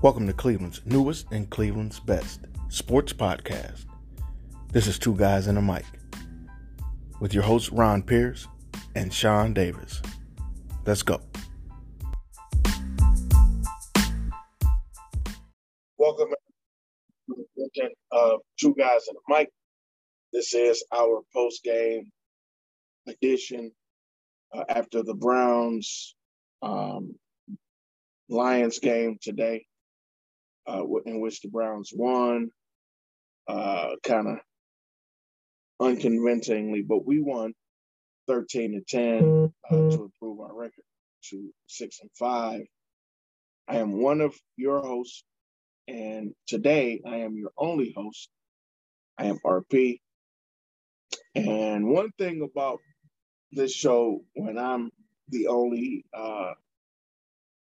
Welcome to Cleveland's newest and Cleveland's best sports podcast. This is Two Guys and a Mic with your hosts Ron Pierce and Sean Davis. Let's go. Welcome to Two Guys and a Mic. This is our post game edition uh, after the Browns um, Lions game today, uh, in which the Browns won, uh, kind of unconvincingly, but we won 13 to 10 uh, to improve our record to six and five. I am one of your hosts, and today I am your only host. I am RP. And one thing about this show, when I'm the only uh,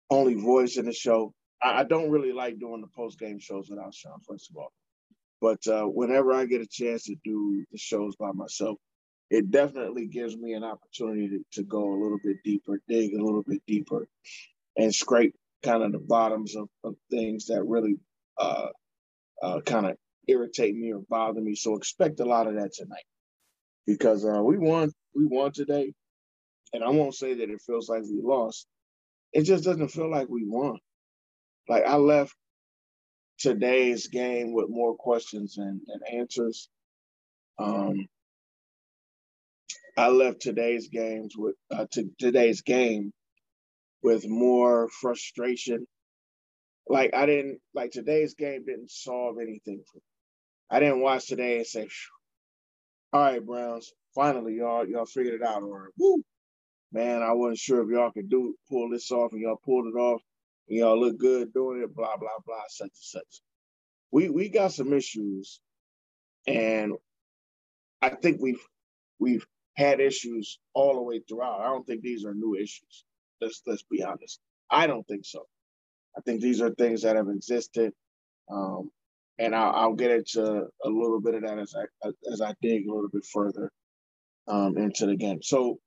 only voice in the show. I, I don't really like doing the post game shows without Sean, first of all. But uh, whenever I get a chance to do the shows by myself, it definitely gives me an opportunity to, to go a little bit deeper, dig a little bit deeper, and scrape kind of the bottoms of, of things that really uh, uh, kind of irritate me or bother me. So expect a lot of that tonight because uh, we won. We won today, and I won't say that it feels like we lost it just doesn't feel like we won. Like I left today's game with more questions and, and answers. Um, I left today's games with uh, to today's game with more frustration. Like I didn't like today's game didn't solve anything for me. I didn't watch today and say, "All right, Browns, finally y'all y'all figured it out," or "Woo, man, I wasn't sure if y'all could do pull this off, and y'all pulled it off, and y'all look good doing it, blah blah blah, such and such. We we got some issues, and I think we've we've had issues all the way throughout. I don't think these are new issues. Let's let's be honest. I don't think so. I think these are things that have existed, um, and I'll, I'll, get into a little bit of that as I as I dig a little bit further um, into the game. So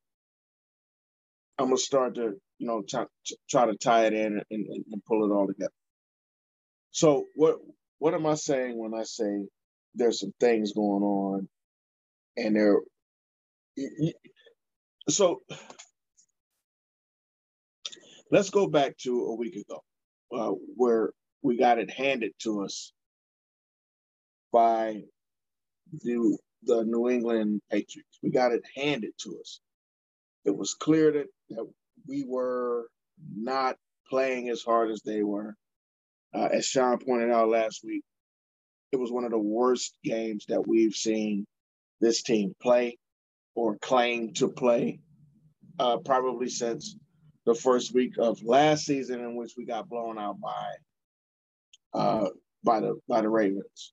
I'm gonna start to you know try, try to tie it in and, and, and pull it all together. So what what am I saying when I say there's some things going on and there so let's go back to a week ago uh, where we got it handed to us by the the New England Patriots. We got it handed to us it was clear that, that we were not playing as hard as they were. Uh, as Sean pointed out last week, it was one of the worst games that we've seen this team play or claim to play, uh, probably since the first week of last season, in which we got blown out by uh, by the by the Ravens.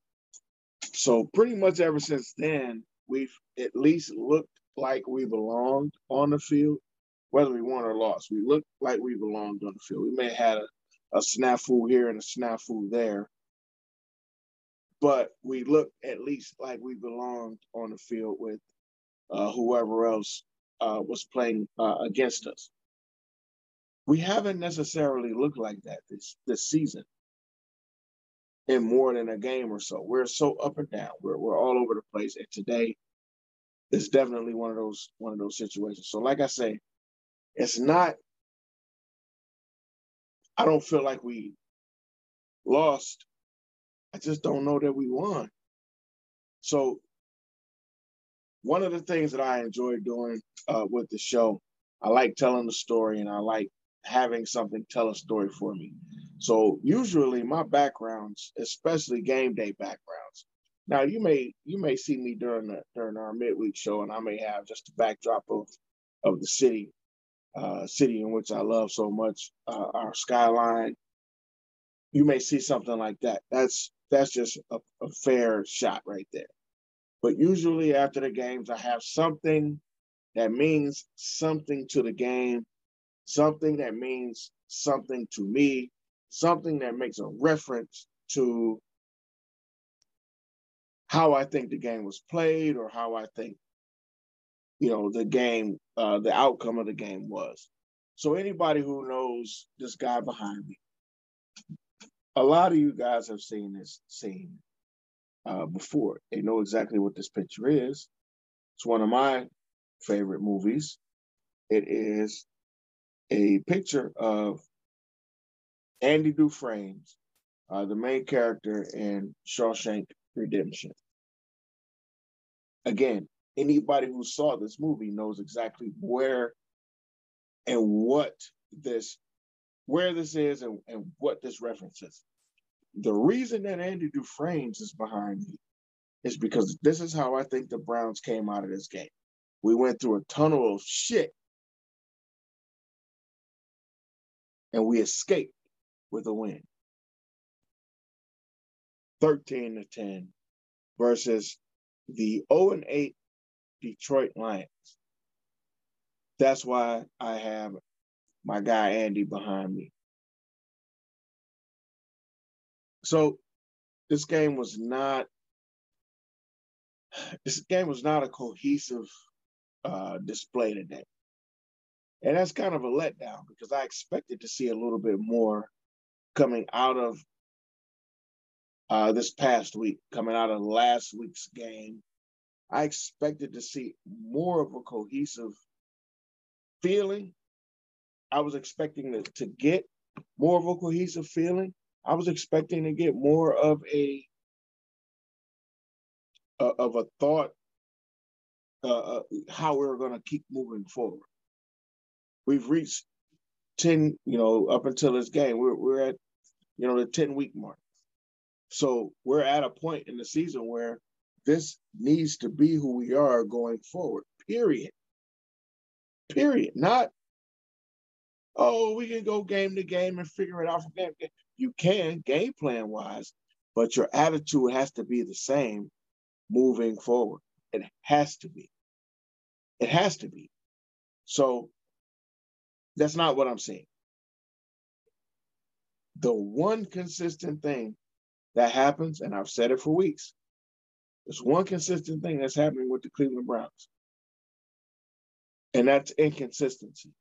So pretty much ever since then, we've at least looked like we belonged on the field, whether we won or lost. We looked like we belonged on the field. We may have had a, a snafu here and a snafu there, but we looked at least like we belonged on the field with uh, whoever else uh, was playing uh, against us. We haven't necessarily looked like that this this season in more than a game or so. We're so up and down. We're we're all over the place. And today is definitely one of those one of those situations. So, like I say, it's not. I don't feel like we lost. I just don't know that we won. So, one of the things that I enjoy doing uh, with the show, I like telling the story, and I like having something tell a story for me. So, usually, my backgrounds, especially game day backgrounds, now you may you may see me during the during our midweek show, and I may have just a backdrop of of the city, uh, city in which I love so much, uh, our skyline. You may see something like that. That's that's just a, a fair shot right there. But usually after the games, I have something that means something to the game, something that means something to me, something that makes a reference to how I think the game was played or how I think, you know, the game, uh, the outcome of the game was. So anybody who knows this guy behind me, a lot of you guys have seen this scene uh, before. They know exactly what this picture is. It's one of my favorite movies. It is a picture of Andy Dufresne, uh, the main character in Shawshank Redemption. Again, anybody who saw this movie knows exactly where and what this where this is and, and what this references. The reason that Andy Dufresne is behind me is because this is how I think the Browns came out of this game. We went through a tunnel of shit and we escaped with a win. 13 to 10 versus the 0 and 8 Detroit Lions. That's why I have my guy Andy behind me. So this game was not this game was not a cohesive uh, display today. And that's kind of a letdown because I expected to see a little bit more coming out of uh, this past week, coming out of last week's game. I expected to see more of a cohesive feeling. I was expecting to, to get more of a cohesive feeling. I was expecting to get more of a of a thought uh, uh how we we're going to keep moving forward. We've reached ten, you know, up until this game, we're we're at you know the ten week mark. So we're at a point in the season where this needs to be who we are going forward. Period. Period. Not oh, we can go game to game and figure it out from game. You can game plan wise, but your attitude has to be the same moving forward. It has to be. It has to be. So that's not what I'm saying. The one consistent thing that happens, and I've said it for weeks, there's one consistent thing that's happening with the Cleveland Browns, and that's inconsistency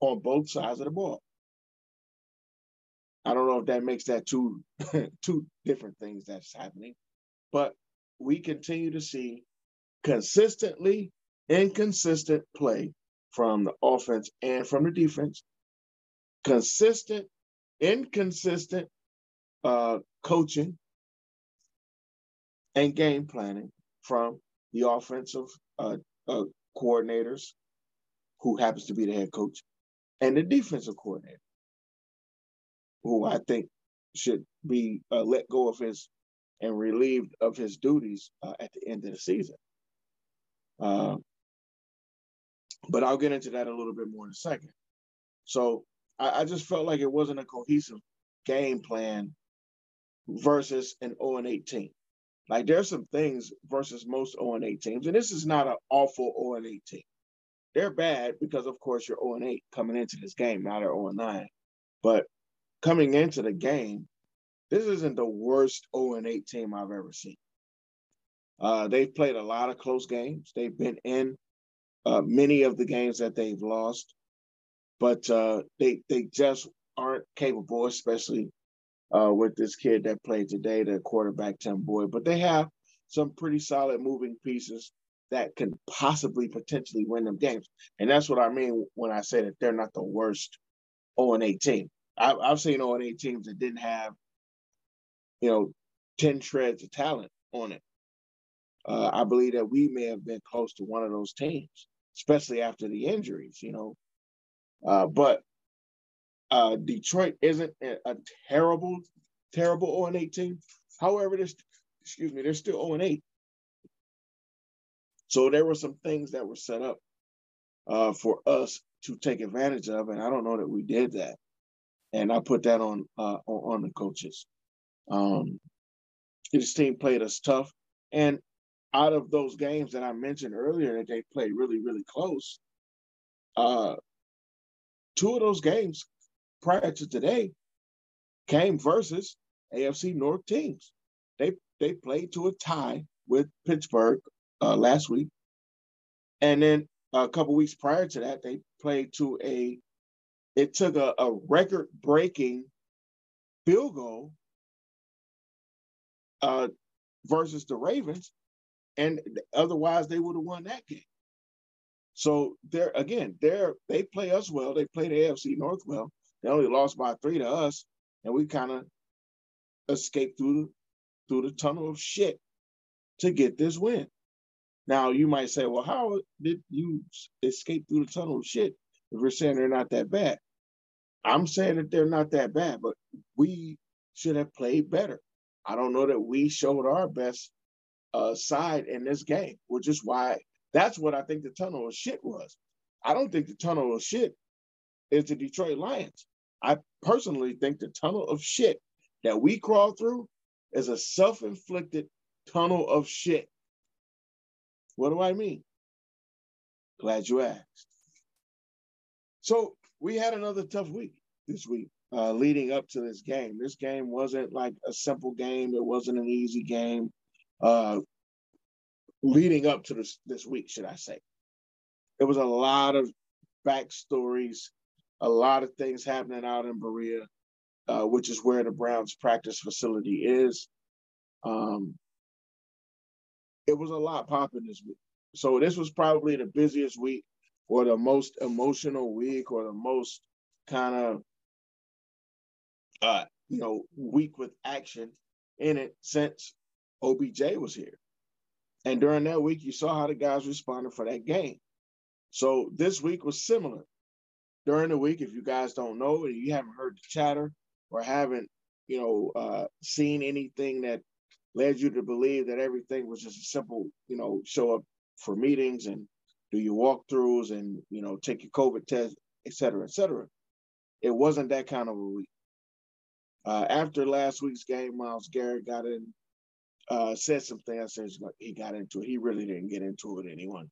on both sides of the ball. I don't know if that makes that two two different things that's happening, but we continue to see consistently inconsistent play from the offense and from the defense, consistent, inconsistent uh, coaching and game planning from the offensive uh, uh, coordinators, who happens to be the head coach, and the defensive coordinator, who I think should be uh, let go of his and relieved of his duties uh, at the end of the season. Uh, but I'll get into that a little bit more in a second. So I, I just felt like it wasn't a cohesive game plan versus an 0 and 18. Like there's some things versus most 0 and 8 teams, and this is not an awful 0 and 8 team. They're bad because, of course, you're 0 and 8 coming into this game. Now they're 0 and 9. But coming into the game, this isn't the worst 0 and 8 team I've ever seen. Uh, they've played a lot of close games. They've been in uh, many of the games that they've lost, but uh, they they just aren't capable, especially uh, with this kid that played today, the quarterback Tim Boyle. But they have some pretty solid moving pieces that can possibly potentially win them games, and that's what I mean when I say that they're not the worst 0 and 8 team. I, I've seen 0 and 8 teams that didn't have you know, 10 shreds of talent on it. Uh, I believe that we may have been close to one of those teams, especially after the injuries, you know. Uh, but uh, Detroit isn't a, terrible, terrible 0 8 team. However, there's, excuse me, they're still 0 8. So there were some things that were set up uh, for us to take advantage of, and I don't know that we did that. And I put that on uh, on, the coaches. Um, his team played us tough. And out of those games that I mentioned earlier that they played really, really close, uh, two of those games prior to today came versus AFC North teams. They they played to a tie with Pittsburgh uh, last week, and then a couple weeks prior to that, they played to a. It took a, a record-breaking field goal uh, versus the Ravens, and otherwise they would have won that game. So they're again, they're they play us well. They play the AFC North well. They only lost by three to us, and we kind of escaped through the through the tunnel of shit to get this win. Now you might say, well, how did you escape through the tunnel of shit if we're saying they're not that bad? I'm saying that they're not that bad, but we should have played better. I don't know that we showed our best uh, side in this game, which is why that's what I think the tunnel of shit was. I don't think the tunnel of shit is the Detroit Lions. I personally think the tunnel of shit that we crawled through is a self-inflicted tunnel of shit. What do I mean? Glad you asked. So we had another tough week this week, uh, leading up to this game. This game wasn't like a simple game. It wasn't an easy game. Uh, leading up to this this week, should I say? There was a lot of backstories, a lot of things happening out in Berea, uh, which is where the Browns practice facility is. Um, it was a lot popping this week. So this was probably the busiest week or the most emotional week or the most kind of uh you know week with action in it since OBJ was here. And during that week, you saw how the guys responded for that game. So this week was similar. During the week, if you guys don't know and you haven't heard the chatter or haven't, you know, uh, seen anything that led you to believe that everything was just a simple, you know, show up for meetings and do your walkthroughs and you know take your COVID test, et cetera, et cetera. It wasn't that kind of a week. Uh, after last week's game, Myles Garrett got in, uh, said some things. He got into it. He really didn't get into it. Anyone.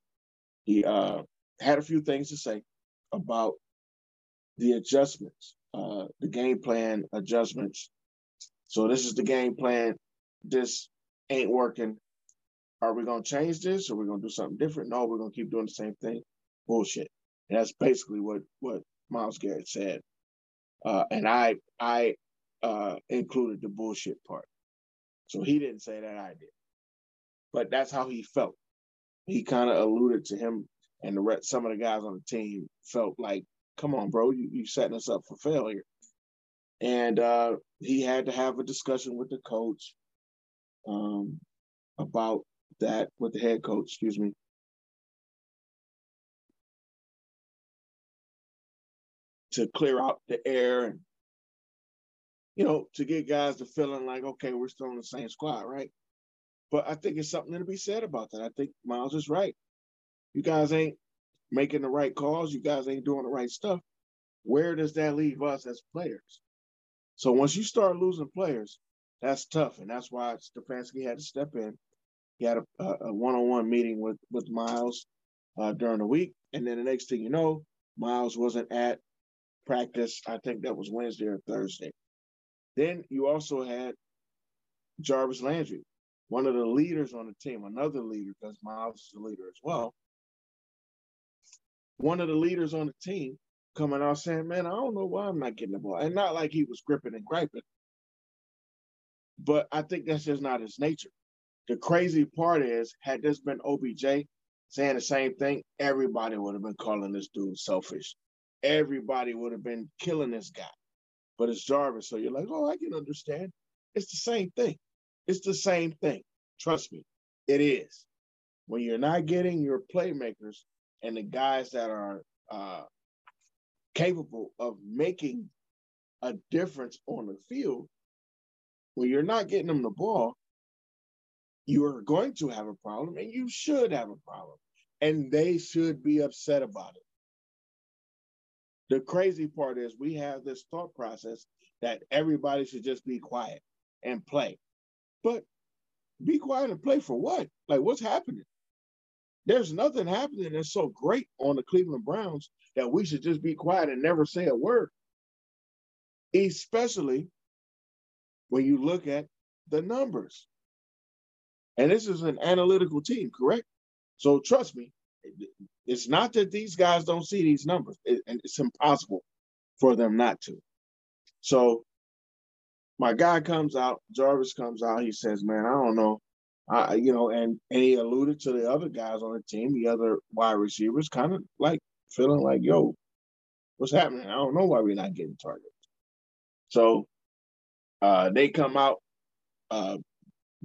He uh, had a few things to say about the adjustments, uh, the game plan adjustments. So this is the game plan. This ain't working. Are we to change this? Or we to do something different? No, we're to keep doing the same thing. Bullshit. And that's basically what what Myles Garrett said. Uh, and I I uh, included the bullshit part. So he didn't say that I did, but that's how he felt. He kind of alluded to him and the rest, some of the guys on the team felt like, "Come on, bro, you you setting us up for failure." And uh, he had to have a discussion with the coach um, about that with the head coach, excuse me. To clear out the air and, you know, to get guys to feeling like, okay, we're still in the same squad, right? But I think it's something to be said about that. I think Myles is right. You guys ain't making the right calls. You guys ain't doing the right stuff. Where does that leave us as players? So once you start losing players, that's tough, and that's why Stefanski had to step in he had a, a one-on-one meeting with with Myles uh, during the week, and then the next thing you know, Myles wasn't at practice. I think that was Wednesday or Thursday. Then you also had Jarvis Landry, one of the leaders on the team, another leader because Myles is a leader as well. One of the leaders on the team coming out saying, "Man, I don't know why I'm not getting the ball," and not like he was gripping and griping, but I think that's just not his nature. The crazy part is, had this been OBJ saying the same thing, everybody would have been calling this dude selfish. Everybody would have been killing this guy. But it's Jarvis, so you're like, oh, I can understand. It's the same thing. It's the same thing. Trust me, it is. When you're not getting your playmakers and the guys that are uh, capable of making a difference on the field, when you're not getting them the ball, you are going to have a problem and you should have a problem. And they should be upset about it. The crazy part is we have this thought process that everybody should just be quiet and play. But be quiet and play for what? Like what's happening? There's nothing happening that's so great on the Cleveland Browns that we should just be quiet and never say a word. Especially when you look at the numbers. And this is an analytical team, correct? So trust me, it's not that these guys don't see these numbers, it, and it's impossible for them not to. So my guy comes out, Jarvis comes out. He says, "Man, I don't know." I, you know, and and he alluded to the other guys on the team, the other wide receivers, kind of like feeling like, "Yo, what's happening? I don't know why we're not getting targets." So uh, they come out. Uh,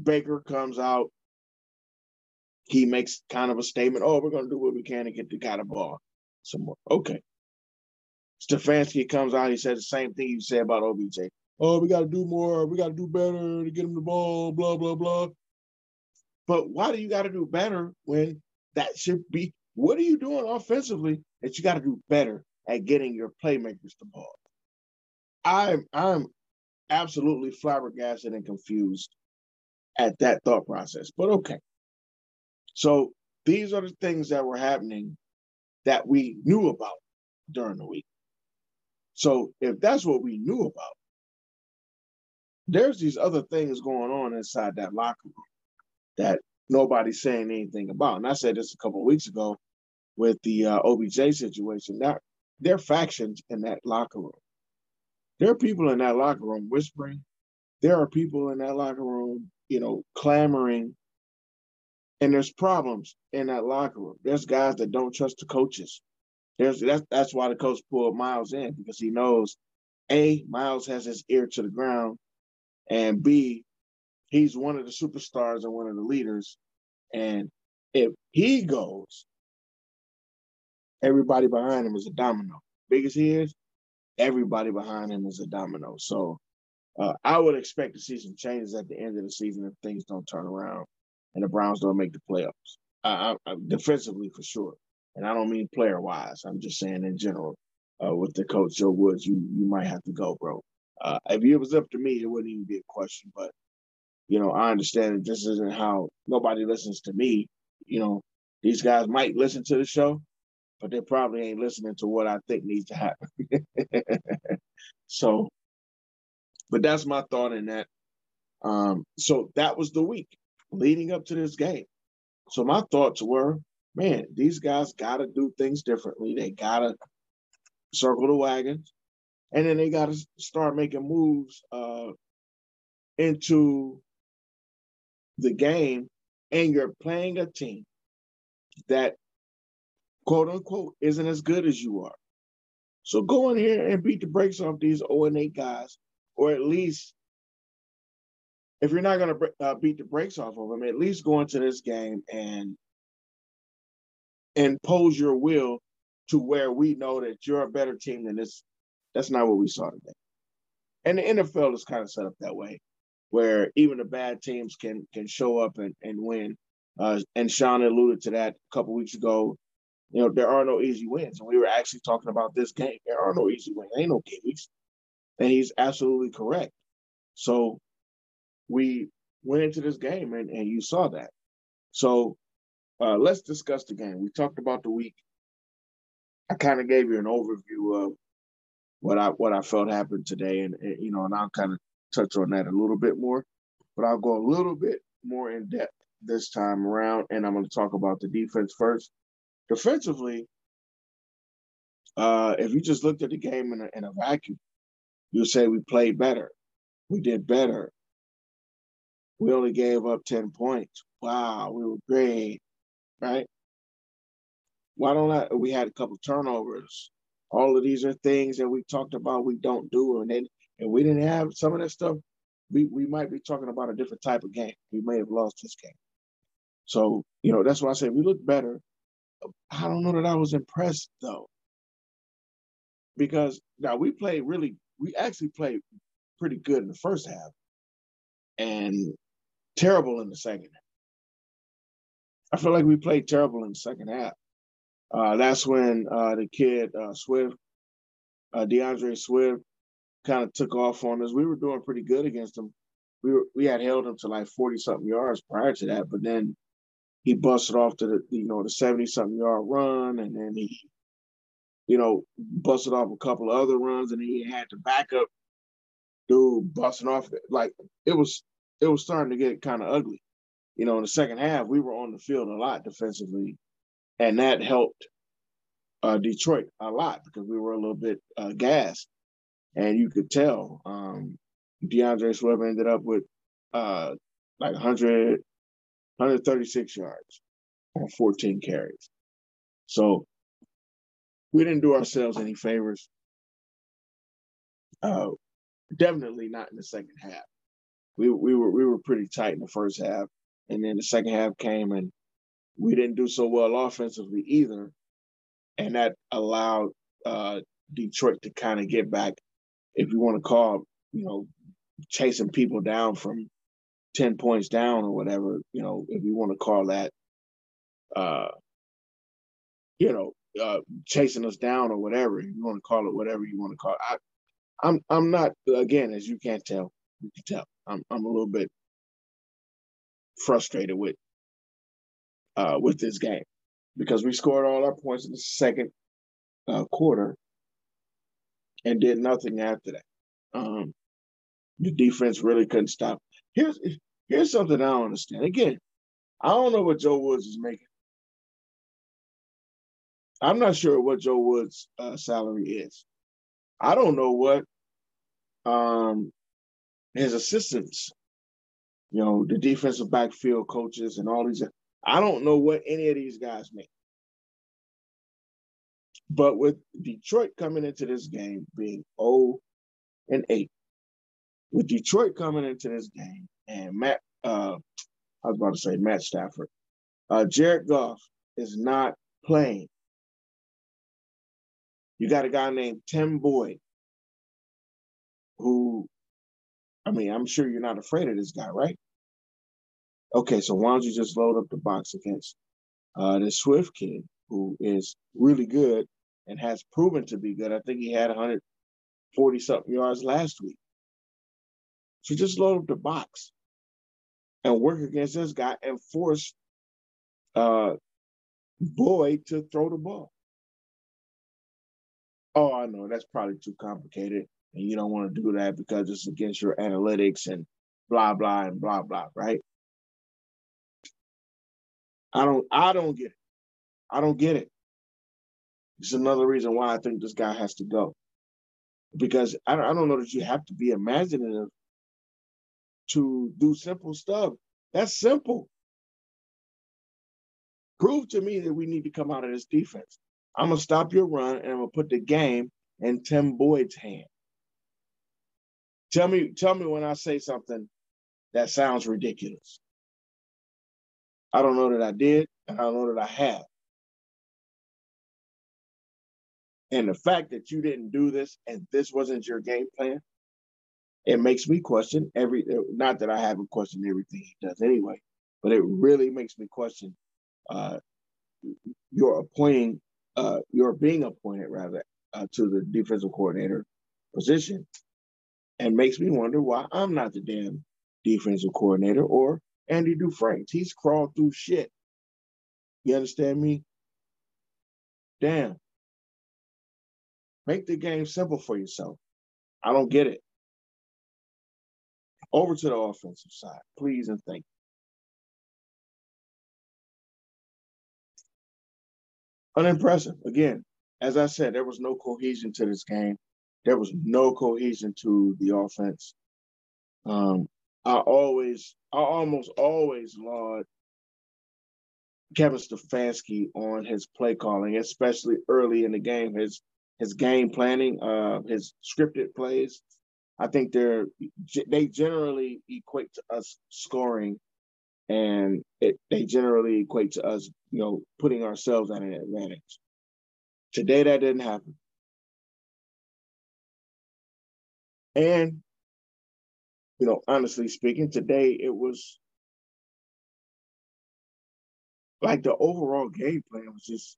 Baker comes out. He makes kind of a statement. Oh, we're going to do what we can to get the guy the ball some more. Okay. Stefanski comes out. He says the same thing you said about OBJ. Oh, we got to do more. We got to do better to get him the ball. Blah blah blah. But why do you got to do better when that should be? What are you doing offensively that you got to do better at getting your playmakers the ball? I'm I'm absolutely flabbergasted and confused at that thought process. But okay. So these are the things that were happening that we knew about during the week. So if that's what we knew about, there's these other things going on inside that locker room that nobody's saying anything about. And I said this a couple weeks ago with the uh, OBJ situation. That there are factions in that locker room. There are people in that locker room whispering. There are people in that locker room, you know, clamoring. And there's problems in that locker room. There's guys that don't trust the coaches. There's that's that's why the coach pulled Myles in because he knows, a Myles has his ear to the ground, and b he's one of the superstars and one of the leaders. And if he goes, everybody behind him is a domino. Big as he is, everybody behind him is a domino. So uh, I would expect to see some changes at the end of the season if things don't turn around and the Browns don't make the playoffs. Uh, defensively, for sure. And I don't mean player wise. I'm just saying in general. Uh, with the coach Joe Woods, you you might have to go, bro. Uh, if it was up to me, it wouldn't even be a question. But you know, I understand that this isn't how nobody listens to me. You know, these guys might listen to the show, but they probably ain't listening to what I think needs to happen. so, but that's my thought in that. Um, so that was the week leading up to this game. So my thoughts were, man, these guys got to do things differently. They got to circle the wagons, and then they got to start making moves uh, into the game and you're playing a team that quote unquote isn't as good as you are. So go in here and beat the brakes off these 0 and 8 guys, or at least if you're not going to uh, beat the brakes off of them, at least go into this game and impose your will to where we know that you're a better team than this. That's not what we saw today. And the NFL is kind of set up that way where even the bad teams can can show up and, and win. Uh, and Sean alluded to that a couple weeks ago. You know, there are no easy wins. And we were actually talking about this game. There are no easy wins. There ain't no gimmies. And he's absolutely correct. So we went into this game and, and you saw that. So uh, let's discuss the game. We talked about the week. I kind of gave you an overview of what I what I felt happened today, and, and you know, and I'll kind of touch on that a little bit more, but I'll go a little bit more in depth this time around, and I'm going to talk about the defense first. Defensively, uh, if you just looked at the game in a, in a vacuum, you'd say we played better, we did better. We only gave up 10 points. Wow, we were great, right? Why don't I? We had a couple turnovers. All of these are things that we talked about we don't do, and then and we didn't have some of that stuff, we, we might be talking about a different type of game. We may have lost this game. So, you know, that's why I say we look better. I don't know that I was impressed though. Because now we played really, we actually played pretty good in the first half and terrible in the second. I feel like we played terrible in the second half. Uh, that's when uh, the kid uh, Swift, uh, D'Andre Swift, kind of took off on us. We were doing pretty good against him. We were we had held him to like 40 something yards prior to that, but then he busted off to the you know the 70 something yard run and then he you know busted off a couple of other runs and he had to back up dude busting off like it was it was starting to get kind of ugly. You know, in the second half, we were on the field a lot defensively, and that helped uh, Detroit a lot because we were a little bit uh, gassed and you could tell. Um, D'Andre Swift ended up with uh, like 100, 136 yards on 14 carries. So we didn't do ourselves any favors. Uh, definitely not in the second half. We we were we were pretty tight in the first half, and then the second half came and we didn't do so well offensively either, and that allowed uh, Detroit to kind of get back, if you want to call, you know, chasing people down from 10 points down or whatever, you know, if you want to call that, uh, you know, uh, chasing us down or whatever, if you want to call it whatever you want to call it. I, I'm, I'm not, again, as you can't tell, you can tell, I'm, I'm a little bit frustrated with, uh, with this game because we scored all our points in the second uh, quarter and did nothing after that. Um, the defense really couldn't stop. Here's here's something I don't understand. Again, I don't know what Joe Woods is making. I'm not sure what Joe Woods' uh, salary is. I don't know what um, his assistants, you know, the defensive backfield coaches and all these. I don't know what any of these guys make. But with Detroit coming into this game being 0 and 8, with Detroit coming into this game and Matt, uh, I was about to say Matt Stafford, uh, Jared Goff is not playing. You got a guy named Tim Boyle, who, I mean, I'm sure you're not afraid of this guy, right? Okay, so why don't you just load up the box against uh, this Swift kid who is really good and has proven to be good. I think he had 140 something yards last week. So just load up the box and work against this guy and force uh, Boyle to throw the ball. Oh, I know that's probably too complicated, and you don't want to do that because it's against your analytics and blah blah and blah blah, right? I don't I don't get it. I don't get it. It's another reason why I think this guy has to go. Because I don't, I don't know that you have to be imaginative to do simple stuff. That's simple. Prove to me that we need to come out of this defense. I'm gonna stop your run and I'm gonna put the game in Tim Boyle's hand. Tell me, tell me when I say something that sounds ridiculous. I don't know that I did, and I don't know that I have. And the fact that you didn't do this and this wasn't your game plan, it makes me question every, not that I haven't questioned everything he does anyway, but it really makes me question uh, your appointing, uh, your being appointed rather uh, to the defensive coordinator position and makes me wonder why I'm not the damn defensive coordinator or Andy Dufresne. He's crawled through shit. You understand me? Damn. Make the game simple for yourself. I don't get it. Over to the offensive side, please and thank you. Unimpressive. Again, as I said, there was no cohesion to this game. There was no cohesion to the offense. Um, I always, I almost always laud Kevin Stefanski on his play calling, especially early in the game. His his game planning, uh, his scripted plays. I think they're they generally equate to us scoring, and it, they generally equate to us, you know, putting ourselves at an advantage. Today, that didn't happen, and you know, honestly speaking, today it was like the overall game plan was just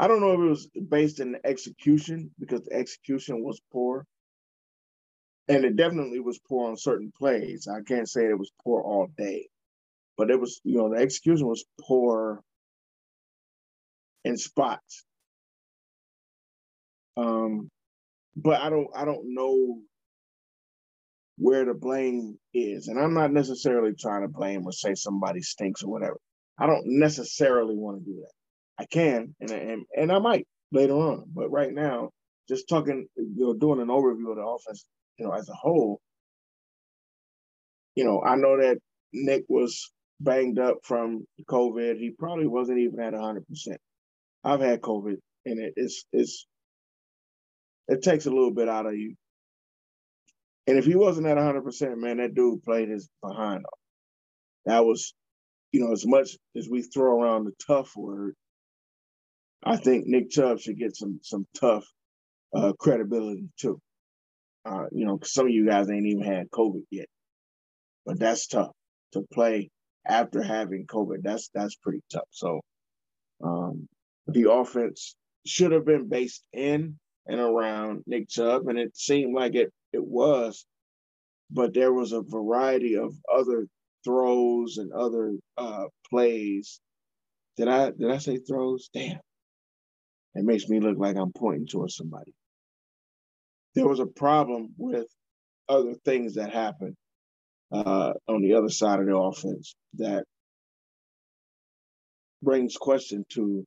I don't know if it was based in the execution because the execution was poor. And it definitely was poor on certain plays. I can't say it was poor all day, but it was, you know, the execution was poor in spots. Um, but I don't, I don't know where the blame is, and I'm not necessarily trying to blame or say somebody stinks or whatever. I don't necessarily want to do that. I can, and and and I might later on. But right now, just talking, you know, doing an overview of the offense, you know, as a whole, you know, I know that Nick was banged up from COVID. He probably wasn't even at 100%. I've had COVID and it, it's, it's, it takes a little bit out of you. And if he wasn't at 100%, man, that dude played his behind off. That was, you know, as much as we throw around the tough word, I think Nick Chubb should get some some tough uh, credibility too. Uh, you know, some of you guys ain't even had COVID yet, but that's tough to play after having COVID. That's that's pretty tough. So um, the offense should have been based in and around Nick Chubb, and it seemed like it it was, but there was a variety of other throws and other uh, plays. Did I did I say throws? Damn. It makes me look like I'm pointing towards somebody. There was a problem with other things that happened uh, on the other side of the offense that brings question to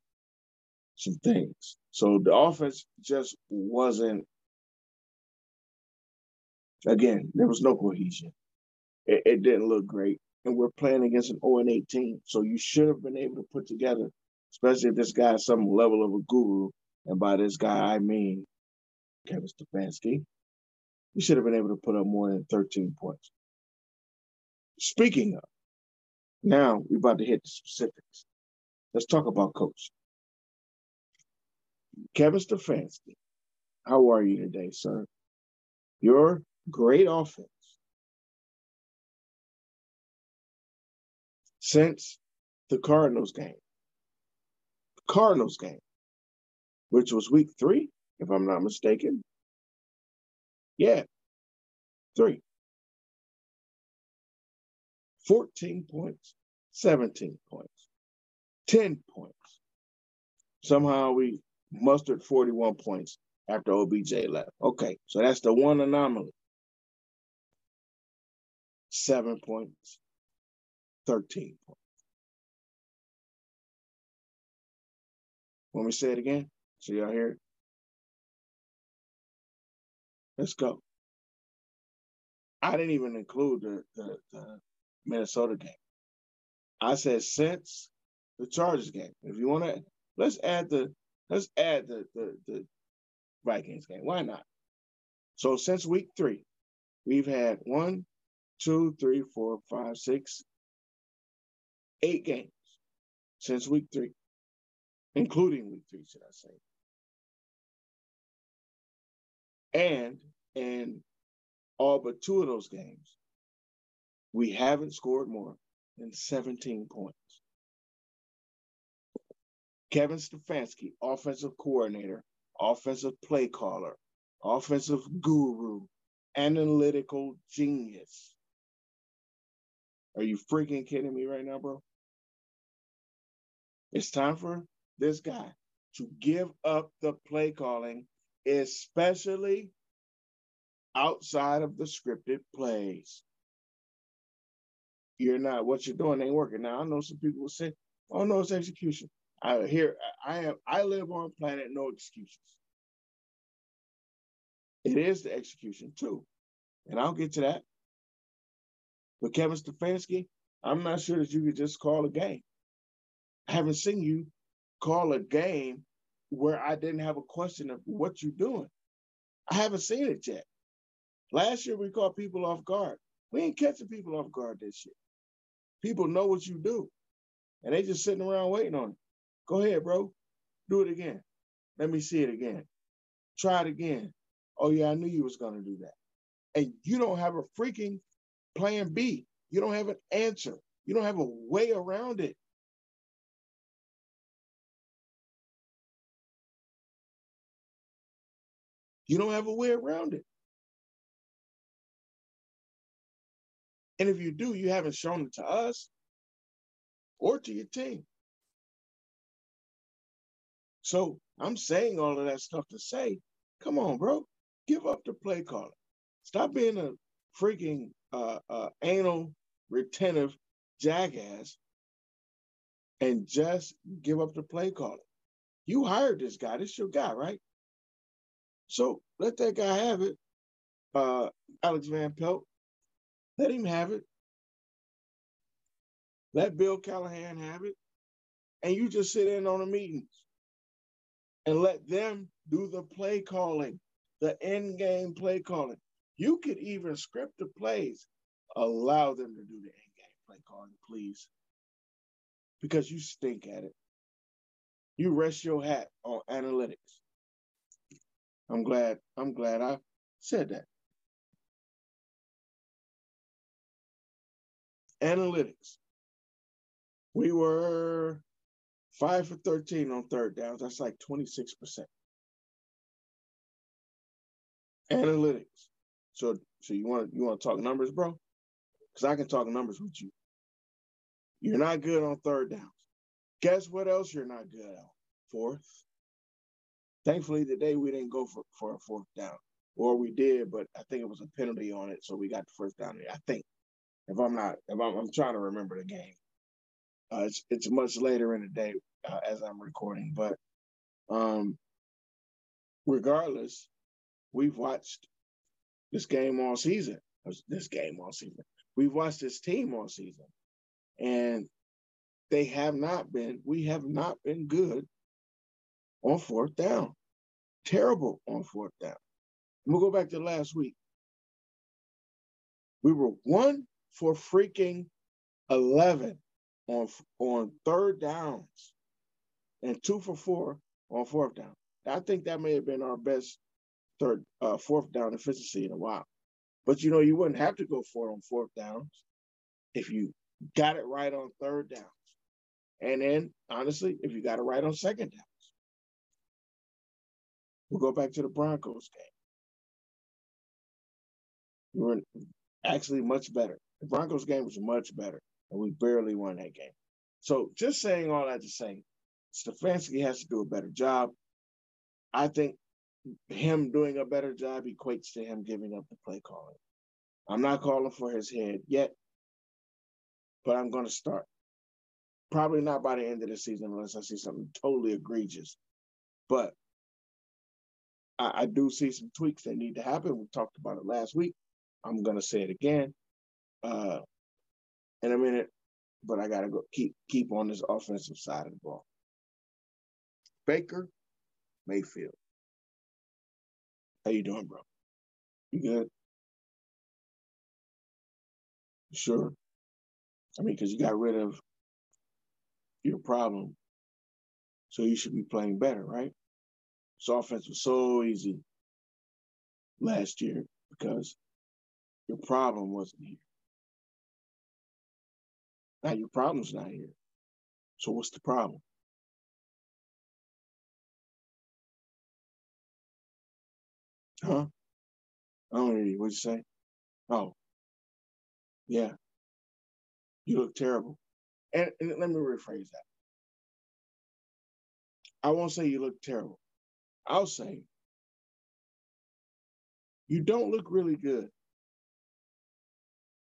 some things. So the offense just wasn't. Again, there was no cohesion. It, it didn't look great, and we're playing against an 0 and 18. So you should have been able to put together especially if this guy is some level of a guru. And by this guy, I mean Kevin Stefanski. He should have been able to put up more than 13 points. Speaking of, now we're about to hit the specifics. Let's talk about coach. Kevin Stefanski, how are you today, sir? Your great offense since the Cardinals game Cardinals game, which was week three, if I'm not mistaken. Yeah, three. 14 points, 17 points, 10 points. Somehow we mustered 41 points after OBJ left. Okay, so that's the one anomaly. Seven points, 13 points. When we say it again, so y'all hear it? Let's go. I didn't even include the, the, the Minnesota game. I said since the Chargers game. If you want to, let's add the let's add the, the the Vikings game. Why not? So since week three, we've had one, two, three, four, five, six, eight games since week three including week three, should I say. And in all but two of those games, we haven't scored more than 17 points. Kevin Stefanski, offensive coordinator, offensive play caller, offensive guru, analytical genius. Are you freaking kidding me right now, bro? It's time for this guy to give up the play calling, especially outside of the scripted plays. You're not what you're doing ain't working. Now I know some people will say, "Oh no, it's execution." I hear I am I live on planet no excuses. It is the execution too, and I'll get to that. But Kevin Stefanski, I'm not sure that you could just call a game. I haven't seen you call a game where I didn't have a question of what you're doing. I haven't seen it yet. Last year we caught people off guard. We ain't catching people off guard this year. People know what you do, and they just sitting around waiting on it. Go ahead, bro. Do it again. Let me see it again. Try it again. Oh yeah, I knew you was gonna do that. And you don't have a freaking plan B. You don't have an answer. You don't have a way around it. You don't have a way around it. And if you do, you haven't shown it to us or to your team. So I'm saying all of that stuff to say, come on, bro, give up the play calling. Stop being a freaking uh, uh, anal retentive jackass and just give up the play calling. You hired this guy. This your guy, right? So let that guy have it. Uh, Alex Van Pelt, let him have it. Let Bill Callahan have it. And you just sit in on the meetings and let them do the play calling, the end game play calling. You could even script the plays. Allow them to do the end game play calling, please. Because you stink at it. You rest your hat on analytics. I'm glad, I'm glad I said that. Analytics. We were five for 13 on third downs. That's like 26%. Analytics. So so you want you want to talk numbers, bro? Because I can talk numbers with you. You're not good on third downs. Guess what else you're not good at? Fourth. Thankfully today we didn't go for, for a fourth down. Or we did, but I think it was a penalty on it, so we got the first down. I think. If I'm not, if I'm, I'm trying to remember the game. Uh, it's it's much later in the day uh, as I'm recording, but um, regardless, we've watched this game all season. This game all season. We've watched this team all season, and they have not been. We have not been good on fourth down. Terrible on fourth down. We'll go back to last week. We were one for freaking eleven on on third downs and two for four on fourth down. I think that may have been our best third, uh, fourth down efficiency in a while. But you know, you wouldn't have to go for it on fourth downs if you got it right on third downs. And then, honestly, if you got it right on second downs. We'll go back to the Broncos game. We were actually much better. The Broncos game was much better, and we barely won that game. So, just saying all that to say, Stefanski has to do a better job. I think him doing a better job equates to him giving up the play calling. I'm not calling for his head yet, but I'm going to start. Probably not by the end of the season unless I see something totally egregious. But I, I do see some tweaks that need to happen. We talked about it last week. I'm to say it again uh, in a minute, but I got to go keep keep on this offensive side of the ball. Baker Mayfield. How you doing, bro? You good? Sure? I mean, because you got rid of your problem, so you should be playing better, right? This offense was so easy last year because your problem wasn't here. Now your problem's not here. So what's the problem? Huh? I don't hear you. What'd you say? Oh. Yeah. You look terrible. And, and let me rephrase that. I won't say you look terrible. I'll say you don't look really good.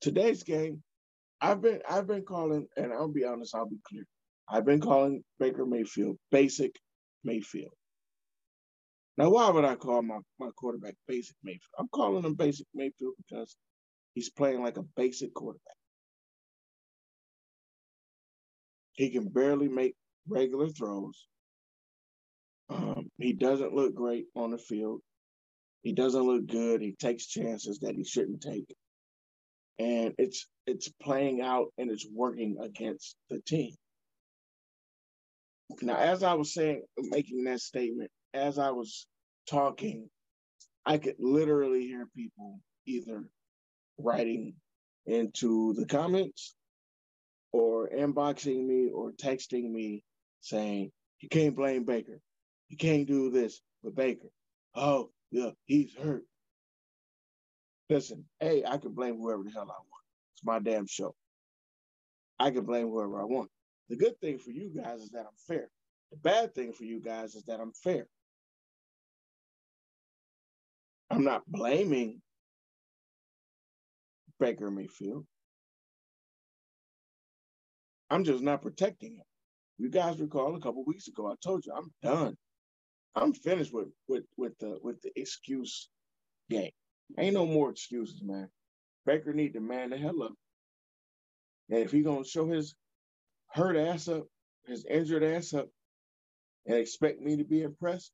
Today's game, I've been I've been calling, and I'll be honest, I'll be clear. I've been calling Baker Mayfield basic Mayfield. Now, why would I call my, my quarterback basic Mayfield? I'm calling him basic Mayfield because he's playing like a basic quarterback. He can barely make regular throws. Um, he doesn't look great on the field. He doesn't look good. He takes chances that he shouldn't take. And it's it's playing out and it's working against the team. Now, as I was saying, making that statement, as I was talking, I could literally hear people either writing into the comments or inboxing me or texting me saying, You can't blame Baker. You can't do this with Baker. Oh, yeah, he's hurt. Listen, hey, I can blame whoever the hell I want. It's my damn show. I can blame whoever I want. The good thing for you guys is that I'm fair. The bad thing for you guys is that I'm fair. I'm not blaming Baker Mayfield. I'm just not protecting him. You guys recall a couple weeks ago, I told you I'm done. I'm finished with with with the with the excuse game. Ain't no more excuses, man. Baker need to man the hell up. And if he gonna show his hurt ass up, his injured ass up, and expect me to be impressed,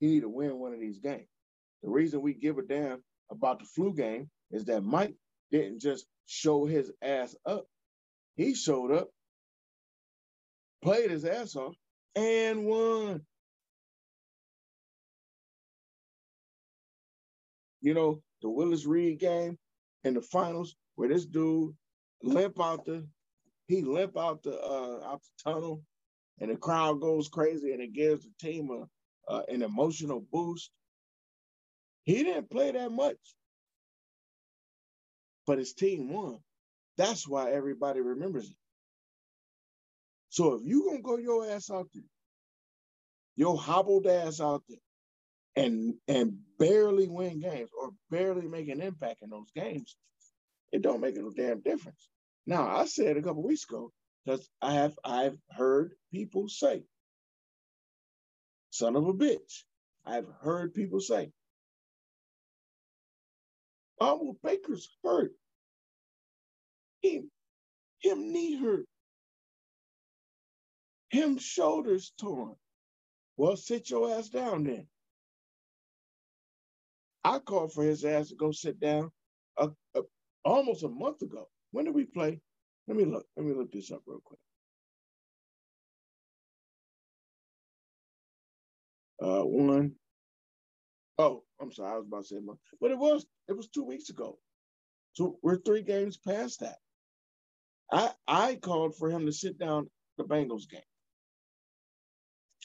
he need to win one of these games. The reason we give a damn about the flu game is that Mike didn't just show his ass up. He showed up, played his ass off, and won. You know, the Willis Reed game in the finals where this dude limp out the he limp out the uh out the tunnel and the crowd goes crazy and it gives the team a, uh, an emotional boost. He didn't play that much, but his team won. That's why everybody remembers it. So if you gonna go your ass out there, your hobbled ass out there, and and barely win games or barely make an impact in those games, it don't make no damn difference. Now I said a couple weeks ago because I have I've heard people say, "Son of a bitch," I've heard people say, "Oh, well, Baker's hurt. Him, him knee hurt. Him shoulders torn. Well, sit your ass down then. I called for his ass to go sit down a, a, almost a month ago. When did we play? Let me look. Let me look this up real quick. Uh, one. Oh, I'm sorry. I was about to say month, but it was it was two weeks ago. So we're three games past that. I I called for him to sit down the Bengals game.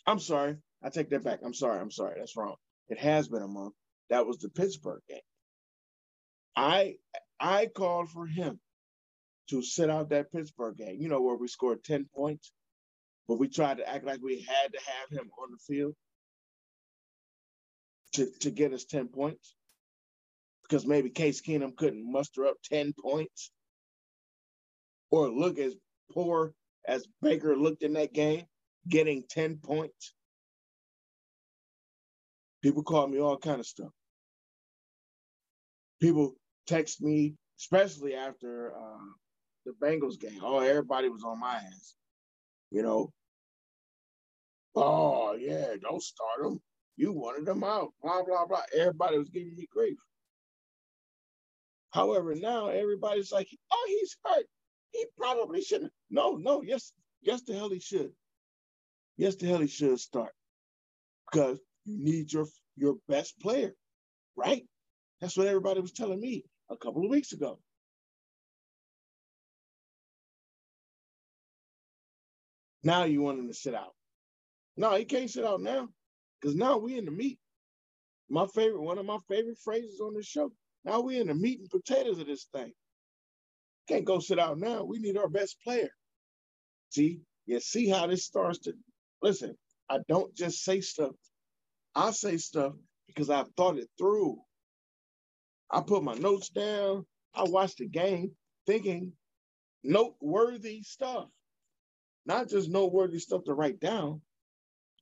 I'm sorry. I take that back. I'm sorry. I'm sorry. That's wrong. It has been a month. That was the Pittsburgh game. I I called for him to sit out that Pittsburgh game, you know, where we scored 10 points, but we tried to act like we had to have him on the field to, to get us 10 points. Because maybe Case Keenum couldn't muster up 10 points or look as poor as Baker looked in that game, getting 10 points. People call me all kind of stuff. People text me, especially after uh, the Bengals game. Oh, everybody was on my ass. You know. Oh yeah, don't start them. You wanted them out. Blah blah blah. Everybody was giving me grief. However, now everybody's like, oh, he's hurt. He probably shouldn't. No, no, yes, yes, the hell he should. Yes, the hell he should start. Because you need your your best player, right? That's what everybody was telling me a couple of weeks ago. Now you want him to sit out. No, he can't sit out now because now we in the meat. My favorite, one of my favorite phrases on this show. Now we in the meat and potatoes of this thing. Can't go sit out now. We need our best player. See, you see how this starts to listen. I don't just say stuff. I say stuff because I've thought it through. I put my notes down. I watched the game thinking noteworthy stuff, not just noteworthy stuff to write down.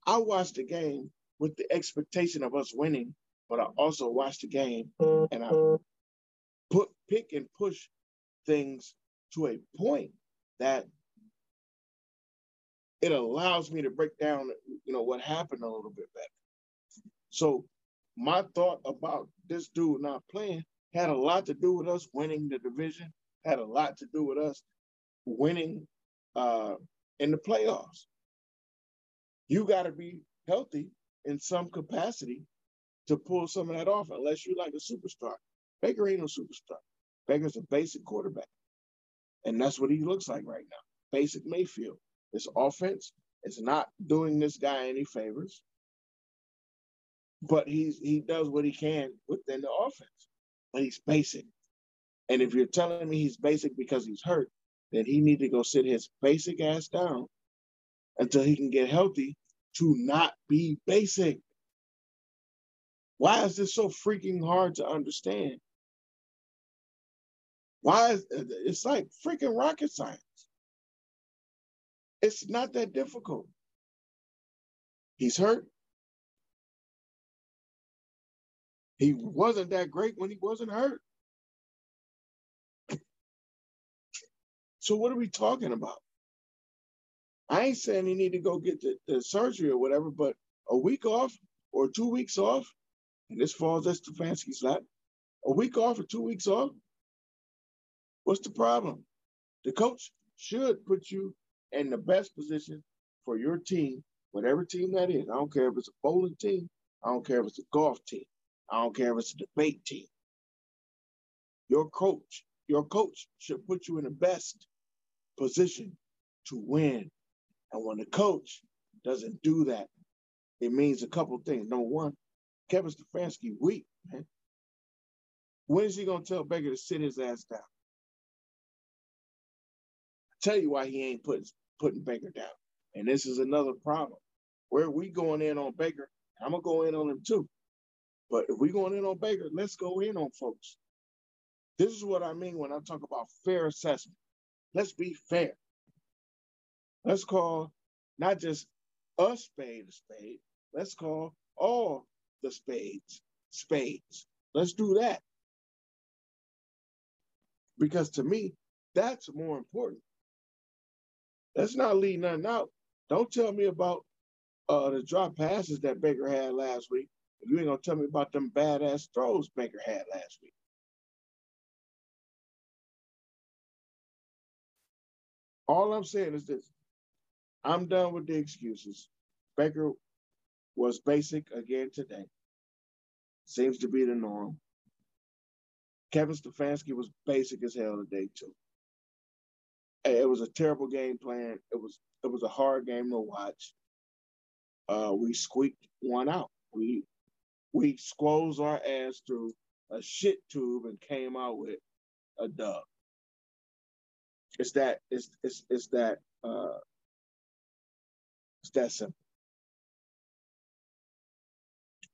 I watched the game with the expectation of us winning, but I also watched the game and I put pick and push things to a point that it allows me to break down, you know, what happened a little bit better. So my thought about this dude not playing had a lot to do with us winning the division, had a lot to do with us winning uh, in the playoffs. You got to be healthy in some capacity to pull some of that off, unless you're like a superstar. Baker ain't no superstar. Baker's a basic quarterback. And that's what he looks like right now. Basic Mayfield. This offense is not doing this guy any favors but he's he does what he can within the offense. But he's basic. And if you're telling me he's basic because he's hurt, then he need to go sit his basic ass down until he can get healthy to not be basic. Why is this so freaking hard to understand? Why is it's like freaking rocket science? It's not that difficult. He's hurt. He wasn't that great when he wasn't hurt. So what are we talking about? I ain't saying he need to go get the, the surgery or whatever, but a week off or two weeks off, and this falls at Stefanski's lap, a week off or two weeks off, what's the problem? The coach should put you in the best position for your team, whatever team that is. I don't care if it's a bowling team. I don't care if it's a golf team. I don't care if it's a debate team. Your coach, your coach should put you in the best position to win. And when the coach doesn't do that, it means a couple things. Number one, Kevin Stefanski weak, man. When is he gonna tell Baker to sit his ass down? I tell you why he ain't putting putting Baker down. And this is another problem. Where we going in on Baker, I'm gonna go in on him too. But if we're going in on Baker, let's go in on folks. This is what I mean when I talk about fair assessment. Let's be fair. Let's call not just a spade a spade. Let's call all the spades spades. Let's do that. Because to me, that's more important. Let's not leave nothing out. Don't tell me about uh, the drop passes that Baker had last week. You ain't gonna tell me about them badass throws Baker had last week. All I'm saying is this. I'm done with the excuses. Baker was basic again today. Seems to be the norm. Kevin Stefanski was basic as hell today too. It was a terrible game plan. It was it was a hard game to watch. Uh, we squeaked one out. We we squoze our ass through a shit tube and came out with a dub. It's that it's it's it's that uh it's that simple.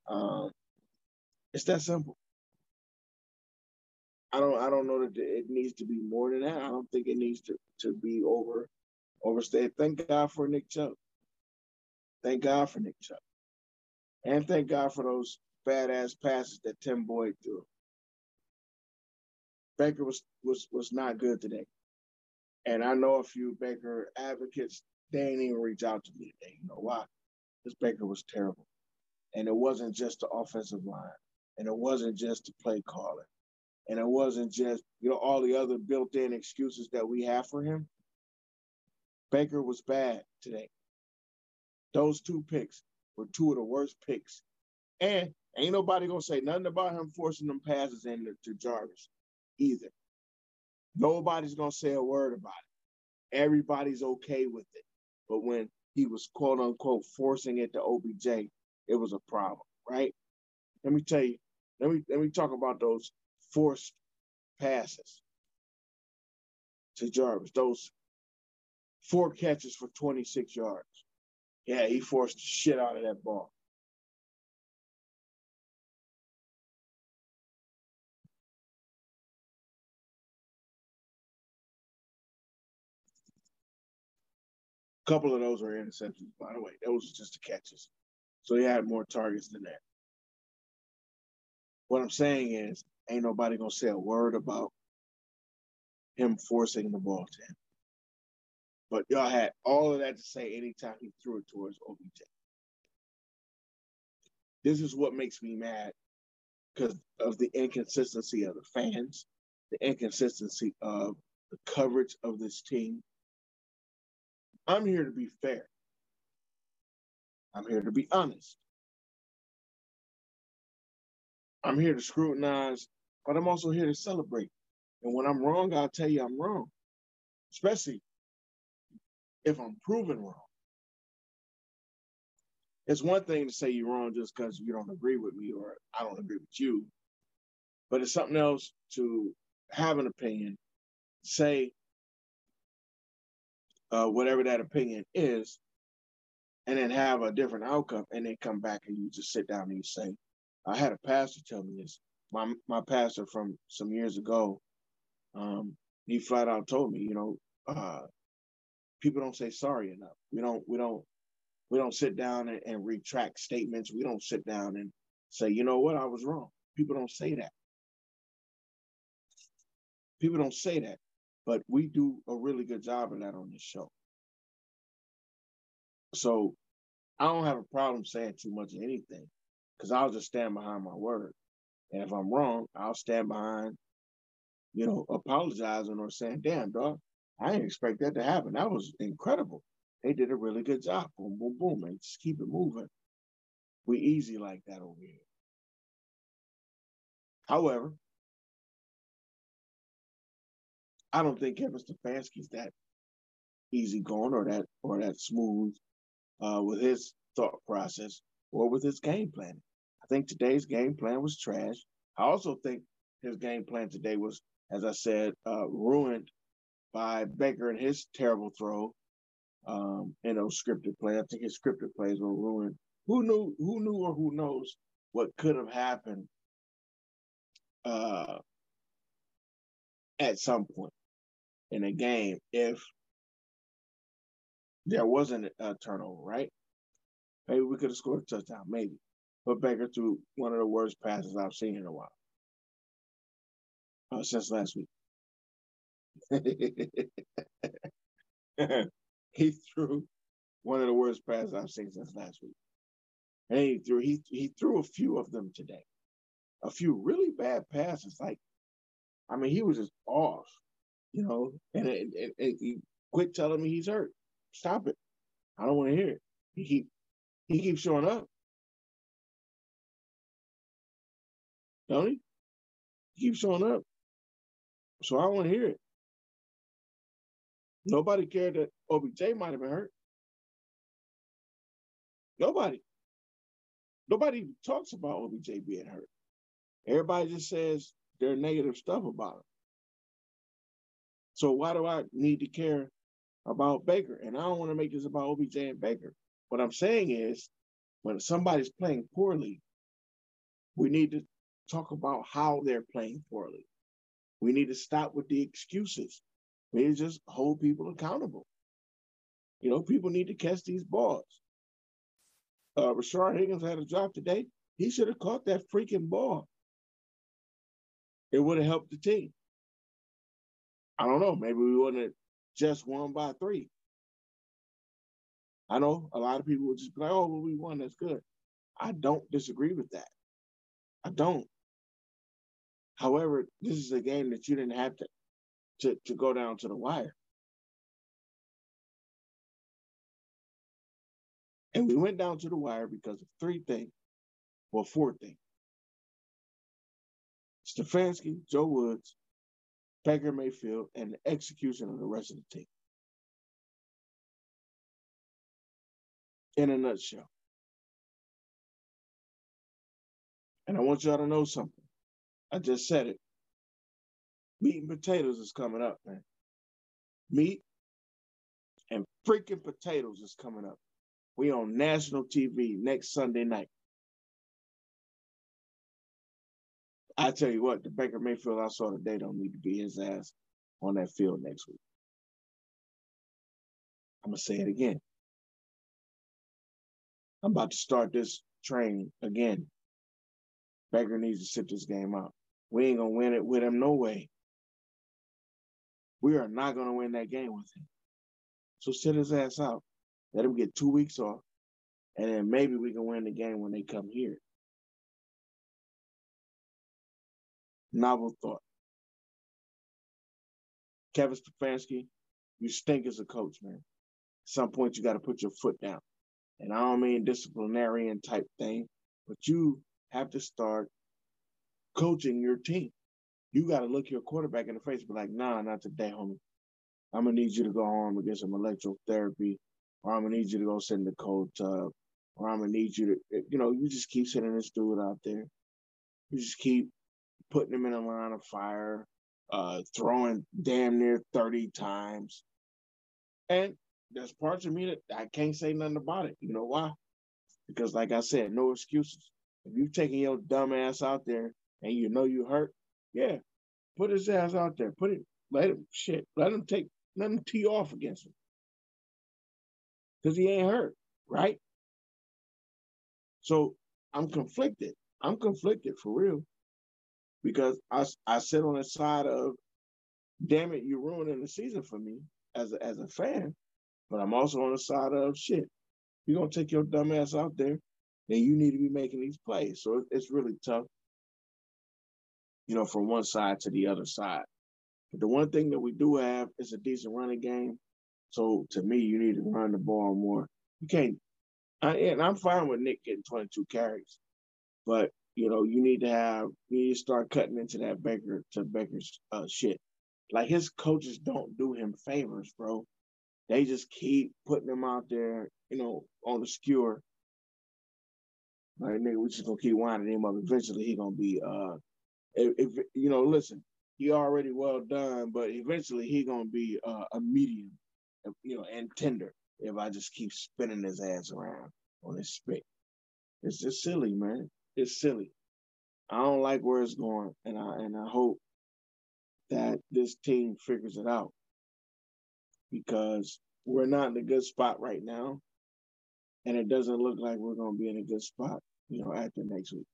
Um it's that simple. I don't I don't know that it needs to be more than that. I don't think it needs to to be over overstated. Thank God for Nick Chubb. Thank God for Nick Chubb. And thank God for those badass passes that Tim Boyle threw. Baker was was was not good today. And I know a few Baker advocates, they ain't even reach out to me today. You know why? This Baker was terrible. And it wasn't just the offensive line. And it wasn't just the play calling. And it wasn't just, you know, all the other built-in excuses that we have for him. Baker was bad today. Those two picks were two of the worst picks. And ain't nobody gonna say nothing about him forcing them passes into to Jarvis either. Nobody's gonna say a word about it. Everybody's okay with it. But when he was quote unquote forcing it to OBJ, it was a problem, right? Let me tell you, let me let me talk about those forced passes to Jarvis, those four catches for 26 yards. Yeah, he forced the shit out of that ball. A couple of those were interceptions, by the way. Those were just the catches. So he had more targets than that. What I'm saying is, ain't nobody gonna say a word about him forcing the ball to him. But y'all had all of that to say anytime he threw it towards OBJ. This is what makes me mad because of the inconsistency of the fans, the inconsistency of the coverage of this team. I'm here to be fair. I'm here to be honest. I'm here to scrutinize, but I'm also here to celebrate. And when I'm wrong, I'll tell you I'm wrong, especially if I'm proven wrong. It's one thing to say you're wrong just because you don't agree with me or I don't agree with you, but it's something else to have an opinion, say uh, whatever that opinion is, and then have a different outcome, and then come back and you just sit down and you say, I had a pastor tell me this. My my pastor from some years ago, um, he flat out told me, you know, uh, people don't say sorry enough. We don't we don't we don't sit down and, and retract statements. We don't sit down and say, you know what, I was wrong. People don't say that. People don't say that, but we do a really good job of that on this show. So I don't have a problem saying too much of anything because I'll just stand behind my word. And if I'm wrong, I'll stand behind, you know, apologizing or saying, damn, dog, I didn't expect that to happen. That was incredible. They did a really good job. Boom, boom, boom, and just keep it moving. We easy like that over here. However, I don't think Kevin Stefanski's that easy going or that or that smooth uh, with his thought process or with his game plan. I think today's game plan was trash. I also think his game plan today was, as I said, uh, ruined by Baker and his terrible throw um, and those scripted plays. I think his scripted plays were ruined. Who knew? Who knew, or who knows what could have happened uh, at some point in a game if there wasn't a turnover, right? Maybe we could have scored a touchdown, maybe. But Baker threw one of the worst passes I've seen in a while. Uh, since last week. he threw one of the worst passes I've seen since last week. And he threw he he threw a few of them today. A few really bad passes. Like, I mean, he was just off, you know. And, and, and, and he quit telling me he's hurt. Stop it. I don't want to hear it. He keep he keeps showing up. Don't he? He keeps showing up. So I don't want to hear it. Nobody cared that OBJ might have been hurt. Nobody. Nobody talks about OBJ being hurt. Everybody just says their negative stuff about him. So why do I need to care about Baker? And I don't want to make this about OBJ and Baker. What I'm saying is when somebody's playing poorly, we need to talk about how they're playing poorly. We need to stop with the excuses. We need to just hold people accountable. You know, people need to catch these balls. Uh, Rashard Higgins had a drop today. He should have caught that freaking ball. It would have helped the team. I don't know. Maybe we wouldn't have just won by three. I know a lot of people would just be like, oh, well, we won. That's good. I don't disagree with that. I don't. However, this is a game that you didn't have to, to, to go down to the wire. And we went down to the wire because of three things, well, four things. Stefanski, Joe Woods, Baker Mayfield, and the execution of the rest of the team. In a nutshell. And I want y'all to know something. I just said it. Meat and potatoes is coming up, man. Meat and freaking potatoes is coming up. We on national TV next Sunday night. I tell you what, the Baker Mayfield I saw today don't need to be his ass on that field next week. I'm gonna say it again. I'm about to start this train again. Baker needs to sit this game out. We ain't gonna win it with him no way. We are not gonna win that game with him. So sit his ass out. Let him get two weeks off, and then maybe we can win the game when they come here. Novel thought. Kevin Stefanski, you stink as a coach, man. At some point, you got to put your foot down. And I don't mean disciplinarian type thing, but you have to start coaching your team. You got to look your quarterback in the face and be like, nah, not today, homie. I'm going to need you to go home and get some electrotherapy or I'm gonna need you to go sit in the cold tub, or I'm gonna need you to, you know, you just keep sending this dude out there. You just keep putting him in a line of fire, uh, throwing damn near 30 times. And there's parts of me that I can't say nothing about it. You know why? Because like I said, no excuses. If you're taking your dumb ass out there and you know you hurt, yeah, put his ass out there. Put it, let him shit, let him take, let him tee off against him because he ain't hurt, right? So I'm conflicted. I'm conflicted for real because I, I sit on the side of, damn it, you're ruining the season for me as a, as a fan, but I'm also on the side of shit. you're gonna take your dumb ass out there, then you need to be making these plays. So it's really tough, you know, from one side to the other side. But the one thing that we do have is a decent running game. So to me, you need to run the ball more. You can't, I, and I'm fine with Nick getting 22 carries, but you know, you need to have, you need to start cutting into that Baker to Baker's uh, shit. Like his coaches don't do him favors, bro. They just keep putting him out there, you know, on the skewer. Like nigga, we just gonna keep winding him up. Eventually, he gonna be, uh, if, if you know, listen, he already well done, but eventually he gonna be uh, a medium, you know, and tender. If I just keep spinning his ass around on his spit, it's just silly, man it's silly. I don't like where it's going, and I and I hope that this team figures it out because we're not in a good spot right now, and it doesn't look like we're going to be in a good spot, you know, after next week.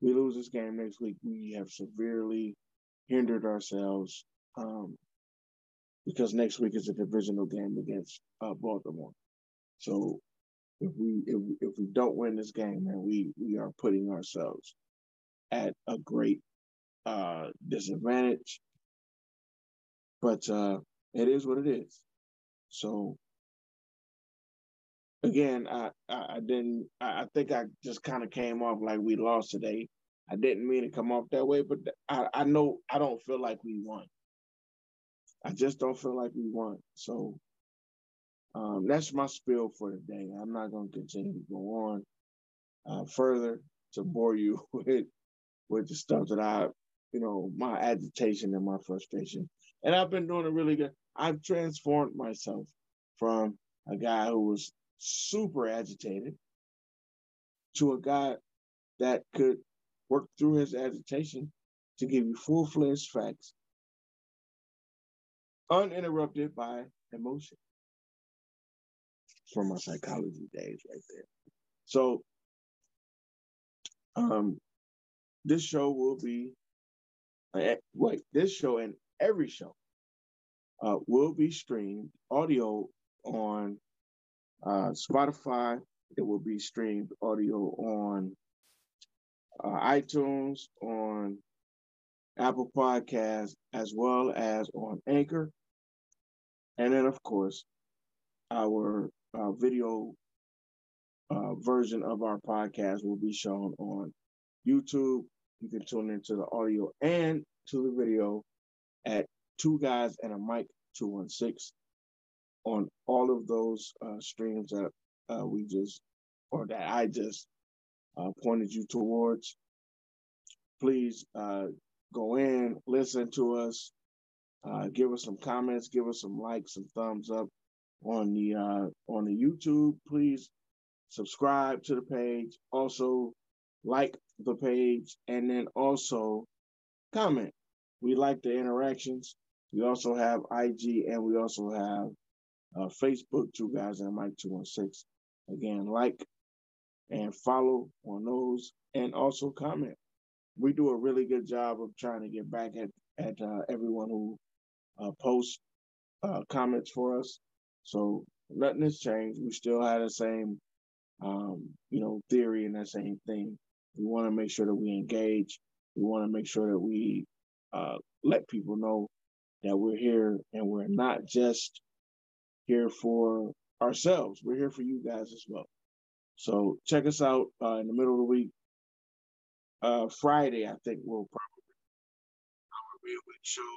We lose this game next week, we have severely hindered ourselves um, because next week is a divisional game against uh, Baltimore. So if we if, if we don't win this game, man, we we are putting ourselves at a great uh, disadvantage. But uh, it is what it is. So again, I I, I didn't. I, I think I just kind of came off like we lost today. I didn't mean to come off that way, but I I know I don't feel like we won. I just don't feel like we won. So um, that's my spiel for today. I'm not going to continue to go on uh, further to bore you with with the stuff that I, you know, my agitation and my frustration. And I've been doing a really good. I've transformed myself from a guy who was super agitated to a guy that could work through his agitation to give you full fledged facts, uninterrupted by emotion from my psychology days right there. So um this show will be uh, wait, this show and every show uh, will be streamed audio on uh, Spotify. It will be streamed audio on uh, iTunes, on Apple Podcasts, as well as on Anchor. And then, of course, our uh, video uh, version of our podcast will be shown on YouTube. You can tune into the audio and to the video at Two Guys and a Mic 216 on all of those uh, streams that uh, we just, or that I just uh, pointed you towards. Please uh, go in, listen to us, give us some comments, give us some likes, some thumbs up on the uh, on the YouTube. Please subscribe to the page. Also, like the page, and then also comment. We like the interactions. We also have IG, and we also have uh, Facebook. Two guys and Mic two one six. Again, like and follow on those, and also comment. We do a really good job of trying to get back at at uh, everyone who uh, posts uh, comments for us. So nothing has changed. We still have the same, um, you know, theory and that same thing. We want to make sure that we engage. We want to make sure that we uh, let people know that we're here and we're not just here for ourselves. We're here for you guys as well. So check us out uh, in the middle of the week. Uh, Friday, I think we'll probably probably be able to show.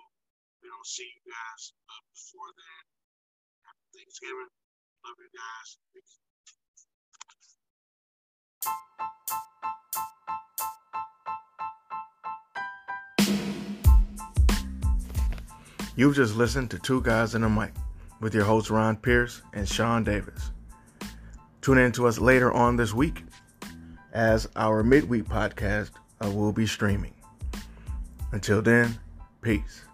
We don't see you guys before Thanksgiving. Love you guys. You've just listened to Two Guys in a Mic with your hosts Ron Pierce and Sean Davis. Tune in to us later on this week as our midweek podcast uh, will be streaming. Until then, peace.